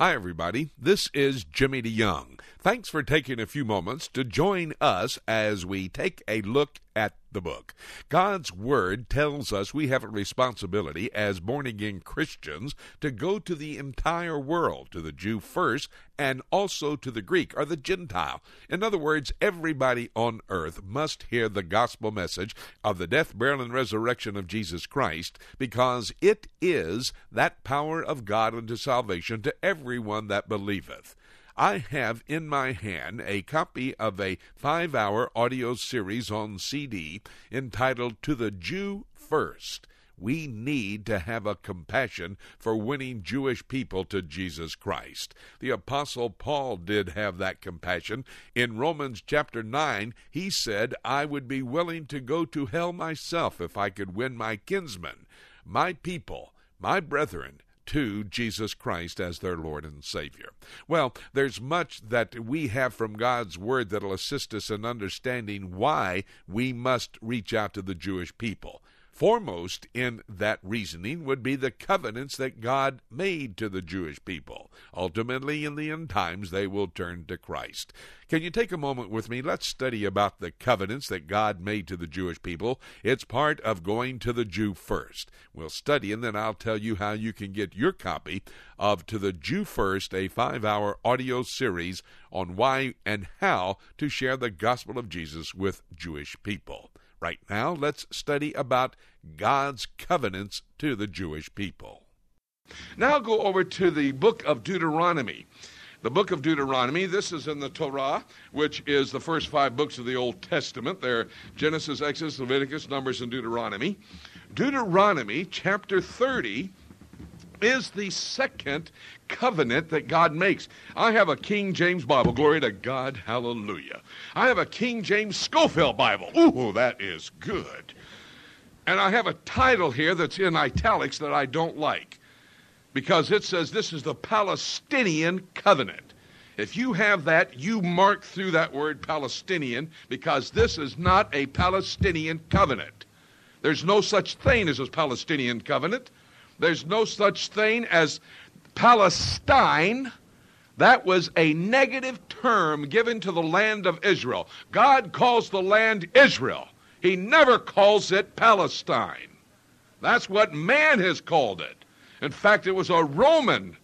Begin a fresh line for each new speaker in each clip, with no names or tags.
Hi, everybody. This is Jimmy DeYoung. Thanks for taking a few moments to join us as we take a look at the book. God's Word tells us we have a responsibility as born again Christians to go to the entire world, to the Jew first, and also to the Greek or the Gentile. In other words, everybody on earth must hear the gospel message of the death, burial, and resurrection of Jesus Christ because it is that power of God unto salvation to everyone that believeth. I have in my hand a copy of a five hour audio series on CD entitled To the Jew First. We need to have a compassion for winning Jewish people to Jesus Christ. The Apostle Paul did have that compassion. In Romans chapter 9, he said, I would be willing to go to hell myself if I could win my kinsmen, my people, my brethren to Jesus Christ as their Lord and Savior. Well, there's much that we have from God's Word that'll assist us in understanding why we must reach out to the Jewish people. Foremost in that reasoning would be the covenants that God made to the Jewish people. Ultimately, in the end times, they will turn to Christ. Can you take a moment with me? Let's study about the covenants that God made to the Jewish people. It's part of going to the Jew first. We'll study, and then I'll tell you how you can get your copy of To the Jew First, a five hour audio series on why and how to share the gospel of Jesus with Jewish people. Right now, let's study about God's covenants to the Jewish people. Now go over to the book of Deuteronomy. The book of Deuteronomy, this is in the Torah, which is the first five books of the Old Testament. They're Genesis, Exodus, Leviticus, Numbers, and Deuteronomy. Deuteronomy chapter 30 is the second covenant that God makes. I have a King James Bible. Glory to God. Hallelujah. I have a King James Scofield Bible. Ooh, that is good. And I have a title here that's in italics that I don't like because it says this is the Palestinian covenant. If you have that, you mark through that word Palestinian because this is not a Palestinian covenant. There's no such thing as a Palestinian covenant. There's no such thing as Palestine. That was a negative term given to the land of Israel. God calls the land Israel. He never calls it Palestine. That's what man has called it. In fact, it was a Roman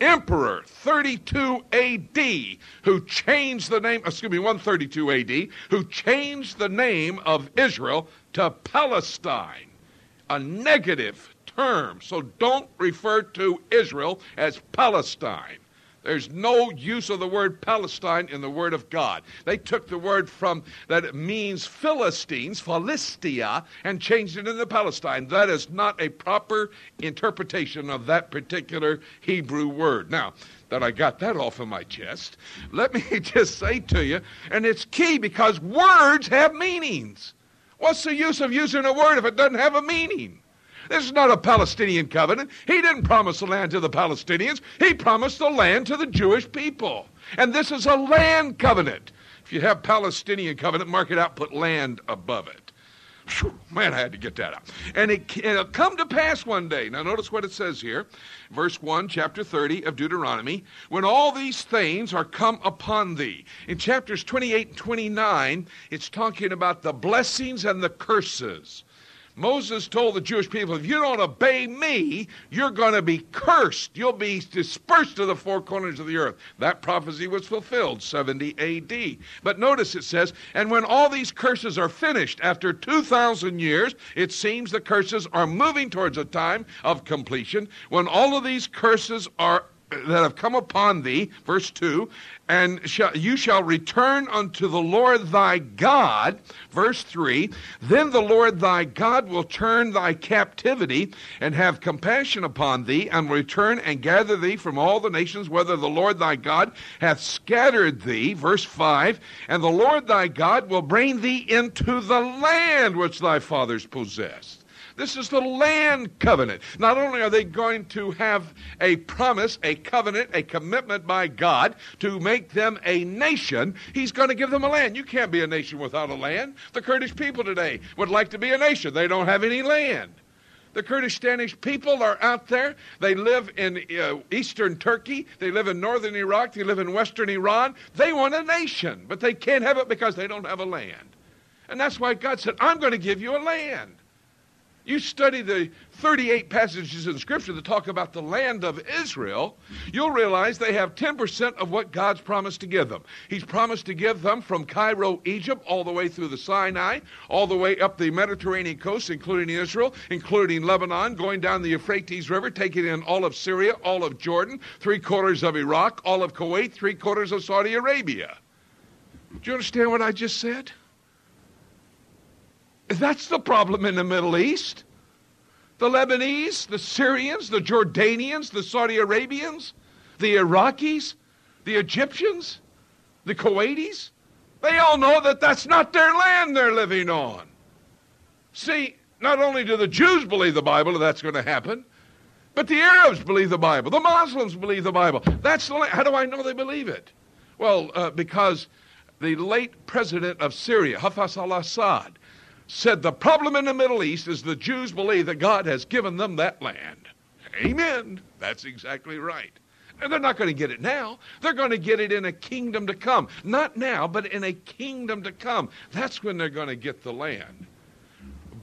emperor, 32 AD, who changed the name, excuse me, 132 AD, who changed the name of Israel to Palestine. A negative term. So don't refer to Israel as Palestine. There's no use of the word Palestine in the Word of God. They took the word from that means Philistines, Philistia, and changed it into Palestine. That is not a proper interpretation of that particular Hebrew word. Now, that I got that off of my chest, let me just say to you, and it's key because words have meanings. What's the use of using a word if it doesn't have a meaning? This is not a Palestinian covenant. He didn't promise the land to the Palestinians, he promised the land to the Jewish people. And this is a land covenant. If you have Palestinian covenant, mark it out, put land above it. Whew, man, I had to get that out. And it, it'll uh, come to pass one day. Now, notice what it says here, verse 1, chapter 30 of Deuteronomy. When all these things are come upon thee. In chapters 28 and 29, it's talking about the blessings and the curses. Moses told the Jewish people, if you don't obey me, you're going to be cursed. You'll be dispersed to the four corners of the earth. That prophecy was fulfilled 70 AD. But notice it says, and when all these curses are finished after 2,000 years, it seems the curses are moving towards a time of completion. When all of these curses are that have come upon thee, verse 2, and shall, you shall return unto the Lord thy God, verse 3, then the Lord thy God will turn thy captivity and have compassion upon thee, and return and gather thee from all the nations, whether the Lord thy God hath scattered thee, verse 5, and the Lord thy God will bring thee into the land which thy fathers possessed. This is the land covenant. Not only are they going to have a promise, a covenant, a commitment by God to make them a nation, He's going to give them a land. You can't be a nation without a land. The Kurdish people today would like to be a nation, they don't have any land. The Kurdistanish people are out there. They live in uh, eastern Turkey. They live in northern Iraq. They live in western Iran. They want a nation, but they can't have it because they don't have a land. And that's why God said, I'm going to give you a land. You study the 38 passages in Scripture that talk about the land of Israel, you'll realize they have 10% of what God's promised to give them. He's promised to give them from Cairo, Egypt, all the way through the Sinai, all the way up the Mediterranean coast, including Israel, including Lebanon, going down the Euphrates River, taking in all of Syria, all of Jordan, three quarters of Iraq, all of Kuwait, three quarters of Saudi Arabia. Do you understand what I just said? That's the problem in the Middle East. The Lebanese, the Syrians, the Jordanians, the Saudi Arabians, the Iraqis, the Egyptians, the Kuwaitis, they all know that that's not their land they're living on. See, not only do the Jews believe the Bible that that's going to happen, but the Arabs believe the Bible. The Muslims believe the Bible. That's the, how do I know they believe it? Well, uh, because the late president of Syria, Hafez al-Assad, said the problem in the Middle East is the Jews believe that God has given them that land. Amen. That's exactly right. And they're not going to get it now. They're going to get it in a kingdom to come. Not now, but in a kingdom to come. That's when they're going to get the land.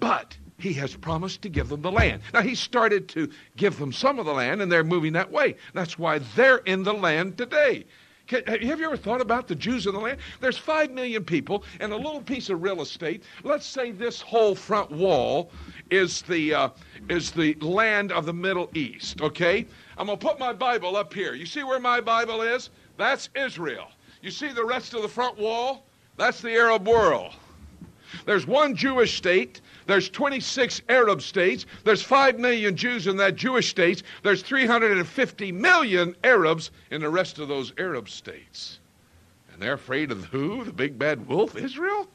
But he has promised to give them the land. Now, he started to give them some of the land, and they're moving that way. That's why they're in the land today. Have you ever thought about the Jews in the land? There's five million people and a little piece of real estate. Let's say this whole front wall is the uh, is the land of the Middle East. Okay, I'm gonna put my Bible up here. You see where my Bible is? That's Israel. You see the rest of the front wall? That's the Arab world. There's one Jewish state there's 26 Arab states. There's 5 million Jews in that Jewish states. There's 350 million Arabs in the rest of those Arab states. And they're afraid of who? The big bad wolf, Israel?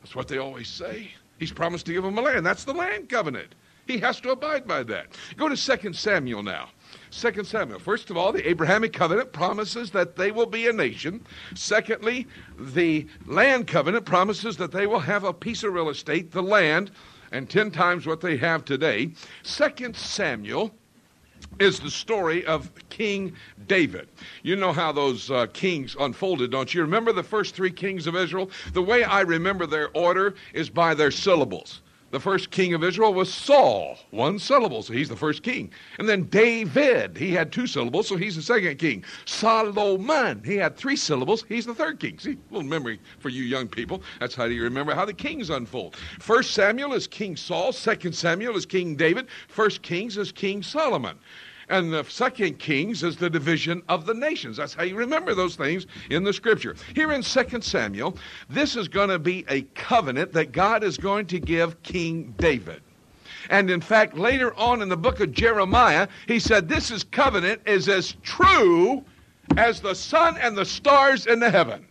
That's what they always say. He's promised to give them a land. That's the land covenant. He has to abide by that. Go to 2 Samuel now. 2 Samuel. First of all, the Abrahamic covenant promises that they will be a nation. Secondly, the land covenant promises that they will have a piece of real estate, the land, and 10 times what they have today. 2 Samuel is the story of King David. You know how those uh, kings unfolded, don't you? Remember the first three kings of Israel? The way I remember their order is by their syllables. The first king of Israel was Saul, one syllable, so he's the first king. And then David, he had two syllables, so he's the second king. Solomon, he had three syllables, he's the third king. See, little memory for you young people. That's how you remember how the kings unfold. First Samuel is King Saul, second Samuel is King David, first Kings is King Solomon. And the second Kings is the division of the nations. That's how you remember those things in the scripture. Here in 2 Samuel, this is going to be a covenant that God is going to give King David. And in fact, later on in the book of Jeremiah, he said, This is covenant is as true as the sun and the stars in the heaven.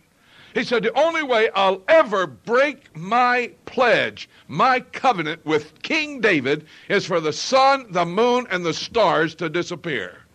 He said, The only way I'll ever break my pledge, my covenant with King David, is for the sun, the moon, and the stars to disappear.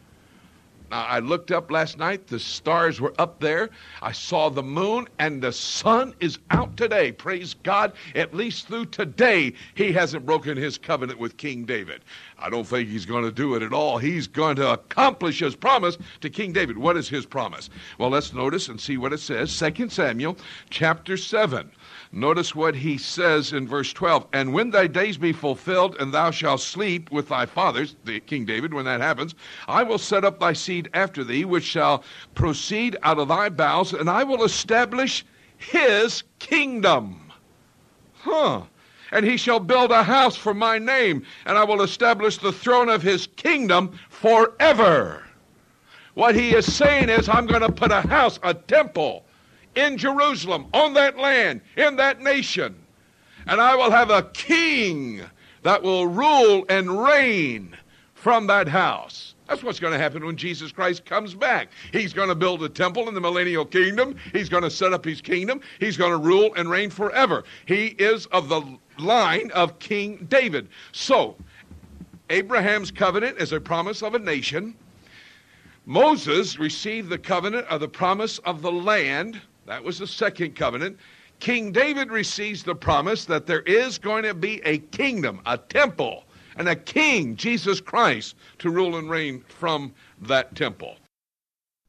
Now, I looked up last night. The stars were up there. I saw the moon, and the sun is out today. Praise God. At least through today, he hasn't broken his covenant with King David. I don't think he's going to do it at all. He's going to accomplish his promise to King David. What is his promise? Well, let's notice and see what it says. 2 Samuel chapter 7. Notice what he says in verse 12. And when thy days be fulfilled, and thou shalt sleep with thy fathers, the King David, when that happens, I will set up thy seed after thee, which shall proceed out of thy bowels, and I will establish his kingdom. Huh. And he shall build a house for my name, and I will establish the throne of his kingdom forever. What he is saying is, I'm going to put a house, a temple, in Jerusalem, on that land, in that nation. And I will have a king that will rule and reign from that house. That's what's going to happen when Jesus Christ comes back. He's going to build a temple in the millennial kingdom. He's going to set up his kingdom. He's going to rule and reign forever. He is of the line of King David. So, Abraham's covenant is a promise of a nation. Moses received the covenant of the promise of the land that was the second covenant. King David receives the promise that there is going to be a kingdom, a temple, and a king, Jesus Christ, to rule and reign from that temple.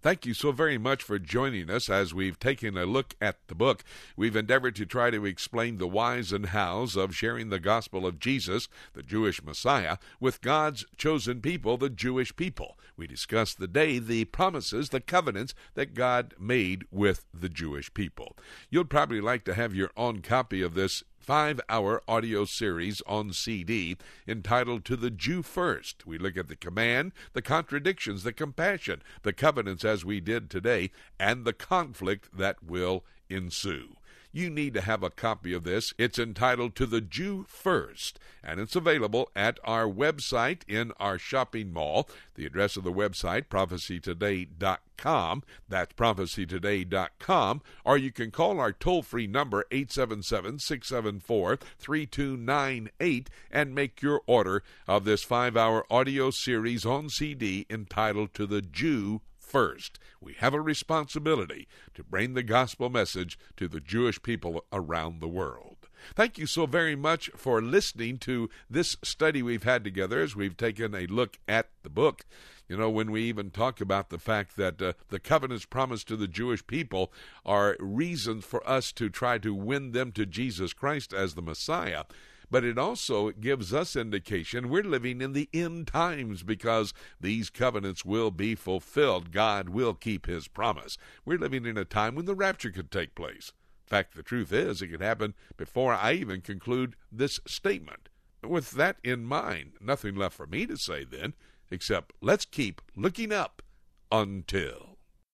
Thank you so very much for joining us as we've taken a look at the book. We've endeavored to try to explain the whys and hows of sharing the gospel of Jesus, the Jewish Messiah, with God's chosen people, the Jewish people. We discussed the day, the promises, the covenants that God made with the Jewish people. You'd probably like to have your own copy of this five hour audio series on CD entitled To the Jew First. We look at the command, the contradictions, the compassion, the covenants as we did today, and the conflict that will ensue you need to have a copy of this. It's entitled To the Jew First, and it's available at our website in our shopping mall. The address of the website, prophecytoday.com. That's prophecytoday.com. Or you can call our toll free number, 877 674 3298, and make your order of this five hour audio series on CD entitled To the Jew first. We have a responsibility to bring the gospel message to the Jewish people around the world. Thank you so very much for listening to this study we've had together as we've taken a look at the book. You know, when we even talk about the fact that uh, the covenants promised to the Jewish people are reasons for us to try to win them to Jesus Christ as the Messiah, but it also gives us indication we're living in the end times because these covenants will be fulfilled. God will keep his promise. We're living in a time when the rapture could take place. In fact, the truth is, it could happen before I even conclude this statement. With that in mind, nothing left for me to say then, except let's keep looking up until.